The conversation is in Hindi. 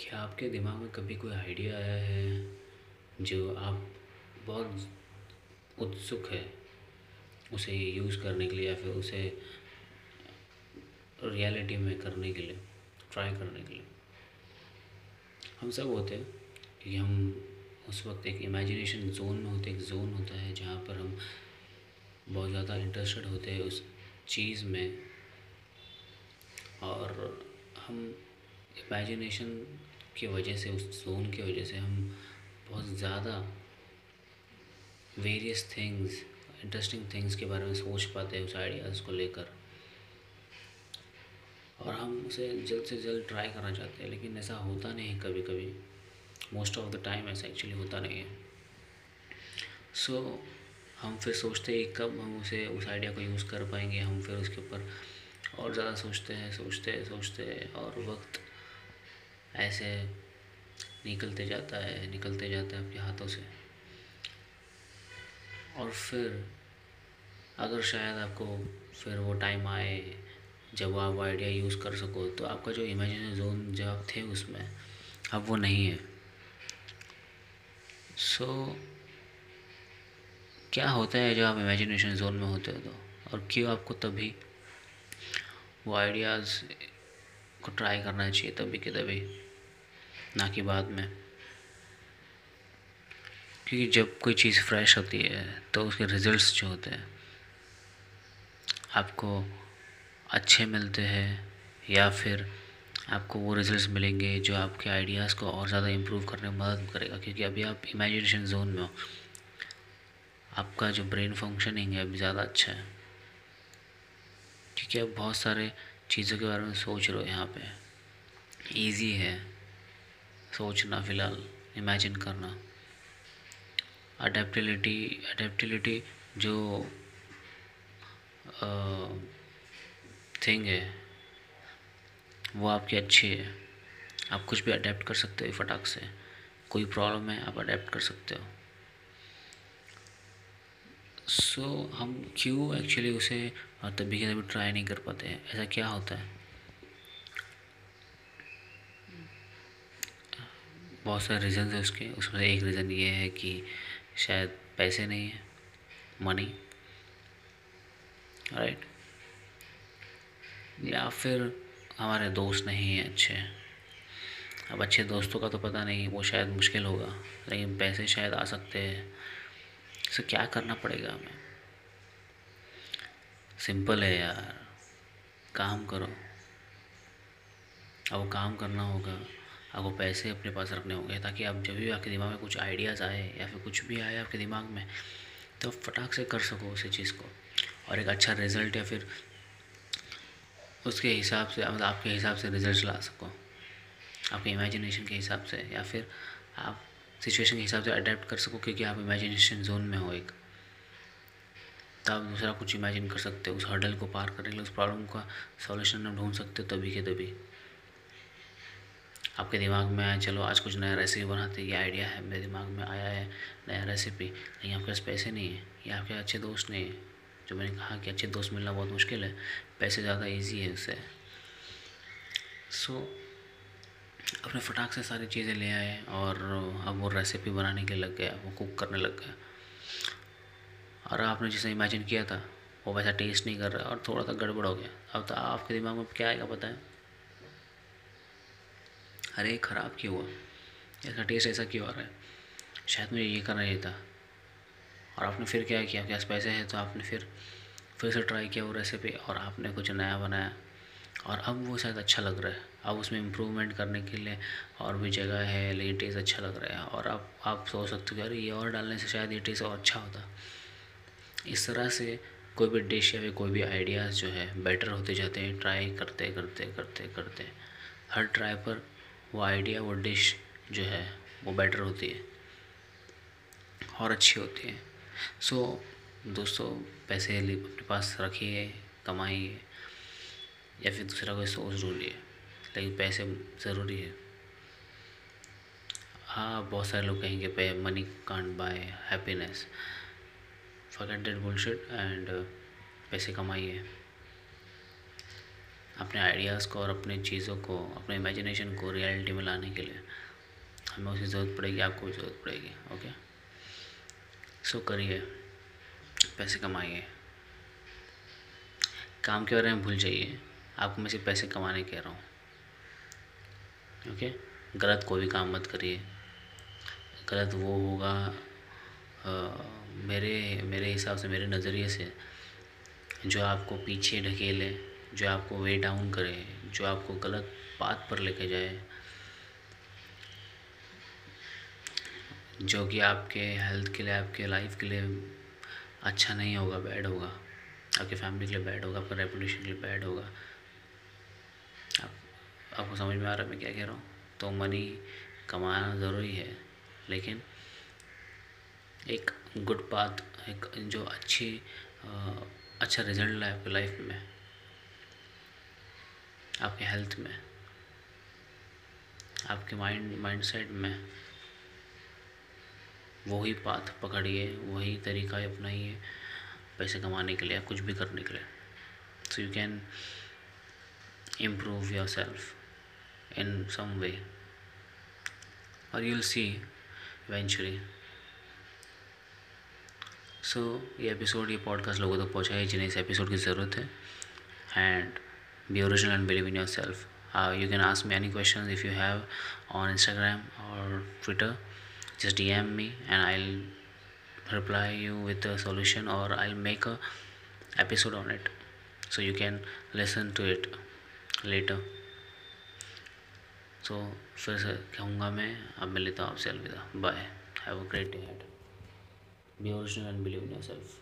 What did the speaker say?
क्या आपके दिमाग में कभी कोई आइडिया आया है जो आप बहुत उत्सुक है उसे यूज़ करने के लिए या फिर उसे रियलिटी में करने के लिए, ट्राई करने के लिए? हम सब होते हैं कि हम उस वक्त एक इमेजिनेशन जोन में होते, एक जोन होता है जहाँ पर हम बहुत ज़्यादा इंटरेस्टेड होते हैं उस चीज़ में और हम इमेजिनेशन की वजह से उस जोन की वजह से हम बहुत ज़्यादा वेरियस थिंग्स इंटरेस्टिंग थिंग्स के बारे में सोच पाते हैं उस आइडियाज़ को लेकर। और हम उसे जल्द से जल्द ट्राई करना चाहते हैं लेकिन ऐसा होता नहीं कभी कभी मोस्ट ऑफ़ द टाइम ऐसा एक्चुअली होता नहीं है। सो so, हम फिर सोचते हैं कब हम उसे उस आइडिया को यूज़ कर पाएँगे हम फिर उसके ऊपर और ज़्यादा सोचते हैं सोचते हैं सोचते हैं और वक्त ऐसे निकलते जाता है निकलते जाता है आपके हाथों से। और फिर अगर शायद आपको फिर वो टाइम आए जब आप वो आइडिया यूज़ कर सको तो आपका जो इमेजिन जोन जब आप थे उसमें अब वो नहीं है। सो so, क्या होता है जब आप इमेजिनेशन जोन में होते हो तो? और क्यों आपको तभी वो आइडियाज़ को ट्राई करना चाहिए तभी के तभी, ना कि बाद में। क्योंकि जब कोई चीज़ फ्रेश होती है तो उसके रिज़ल्ट्स जो होते हैं, आपको अच्छे मिलते हैं, या फिर आपको वो रिजल्ट्स मिलेंगे जो आपके आइडियाज़ को और ज़्यादा इम्प्रूव करने में मदद करेगा। क्योंकि अभी आप इमेजिनेशन जोन में हो, आपका जो ब्रेन फंक्शनिंग है अभी ज़्यादा अच्छा है। क्योंकि आप बहुत सारे चीज़ों के बारे में सोच रहे हो यहाँ पे। इजी है। सोचना फ़िलहाल इमेजिन करना। अडेप्टिलिटी अडेप्टिलिटी जो थिंग है, वो आपकी अच्छी है। आप कुछ भी अडेप्ट कर सकते हो फटाक से। कोई प्रॉब्लम है, आप अडेप्ट कर सकते हो। सो so, हम क्यों एक्चुअली उसे तभी के तभी ट्राई नहीं कर पाते हैं? ऐसा क्या होता है? बहुत सारे रीज़न है उसके। उसमें एक रीज़न ये है कि शायद पैसे नहीं है मनी राइट या फिर हमारे दोस्त नहीं हैं अच्छे। अब अच्छे दोस्तों का तो पता नहीं वो शायद मुश्किल होगा लेकिन पैसे शायद आ सकते हैं। इसे क्या करना पड़ेगा हमें? सिंपल है यार। काम करो। अब काम करना होगा। आपको पैसे अपने पास रखने होंगे ताकि आप जब भी आपके दिमाग में कुछ आइडियाज़ आए या फिर कुछ भी आए आपके दिमाग में तो फटाक से कर सको उसी चीज़ को। और एक अच्छा रिज़ल्ट या फिर उसके हिसाब से मतलब आपके हिसाब से रिज़ल्ट ला सको। आपके इमेजिनेशन के हिसाब से या फिर आप सिचुएशन के हिसाब से अडेप्ट कर सको क्योंकि आप इमेजिनेशन जोन में हो एक। तो आप दूसरा कुछ इमेजिन कर सकते हो उस हर्डल को पार करने के लिए उस प्रॉब्लम का सॉल्यूशन आप ढूंढ सकते हो तभी के तभी। आपके दिमाग में आया चलो आज कुछ नया रेसिपी बनाते ये आइडिया है मेरे दिमाग में आया है नया रेसिपी लेकिन आपके पास पैसे नहीं है या आपके अच्छे दोस्त नहीं है। जो मैंने कहा कि अच्छे दोस्त मिलना बहुत मुश्किल है पैसे ज़्यादा ईजी है उससे। सो so, अपने फटाक से सारी चीज़ें ले आए और अब वो रेसिपी बनाने के लग गया वो कुक करने लग गया और आपने जैसे इमेजिन किया था, वो वैसा टेस्ट नहीं कर रहा और थोड़ा सा गड़बड़ हो गया। अब तो आपके दिमाग में क्या आएगा पता है? अरे, ख़राब क्यों हुआ? इसका टेस्ट ऐसा क्यों आ रहा है? शायद मुझे ये करना चाहिए था। और आपने फिर क्या किया? क्या पैसे हैं? तो आपने फिर फिर से ट्राई किया वो रेसिपी और आपने कुछ नया बनाया। और अब वो शायद अच्छा लग रहा है। अब उसमें इम्प्रूवमेंट करने के लिए और भी जगह है लेकिन टेस्ट अच्छा लग रहा है। और आप आप सोच सकते हो अरे ये और डालने से शायद ये टेस्ट और अच्छा होता। इस तरह से कोई भी डिश या कोई भी आइडियाज़ जो है बेटर होते जाते हैं। ट्राई करते करते करते करते। हर ट्राई पर वो आइडिया वो डिश जो है वो बेटर होती है। और अच्छी होती है। सो so, दोस्तों पैसे अपने पास रखिए कमाइए। या फिर दूसरा कोई सोर्स ढूंढिए, लेकिन पैसे ज़रूरी है। हाँ बहुत सारे लोग कहेंगे, pay money can't buy happiness forget that bullshit and पैसे कमाइए। अपने आइडियाज़ को और अपने चीज़ों को, अपने इमेजिनेशन को रियलिटी में लाने के लिए हमें उसकी ज़रूरत पड़ेगी, आपको भी ज़रूरत पड़ेगी ओके सो करिए, पैसे कमाइए। काम के बारे में भूल जाइए। आपको मैं सिर्फ़ पैसे कमाने कह रहा हूँ। ओके गलत कोई भी काम मत करिए। गलत वो होगा आ, मेरे मेरे हिसाब से मेरे नज़रिए से जो आपको पीछे ढकेले जो आपको वे डाउन करे जो आपको गलत बात पर लेके जाए जो कि आपके हेल्थ के लिए आपके लाइफ के लिए अच्छा नहीं होगा बैड होगा आपके फैमिली के लिए बैड होगा आपका रेपुटेशन के लिए बैड होगा आप आपको समझ में आ रहा है मैं क्या कह रहा हूँ। तो मनी कमाना ज़रूरी है लेकिन एक गुड बात एक जो अच्छी आ, अच्छा रिज़ल्ट लाए आपकी लाइफ में आपके हेल्थ में आपके माइंड माइंड सेट में वही पाथ पकड़िए वही तरीका अपनाइए पैसे कमाने के लिए कुछ भी करने के लिए। So you can improve yourself in some way और यूल सी इवेंचुअली सो ये एपिसोड ये पॉडकास्ट लोगों तक पहुँचाए जिन्हें इस एपिसोड की ज़रूरत है। And be original and believe in yourself you can ask me any question if you have on Instagram और Twitter just dm me and i'll reply you with a solution or i'll make a episode on it. So, you can listen to it. Later. So फिर से कहूँगा मैं, अब मैं लेता हूँ आपसे अलविदा. Bye have a great day head be original and believe in yourself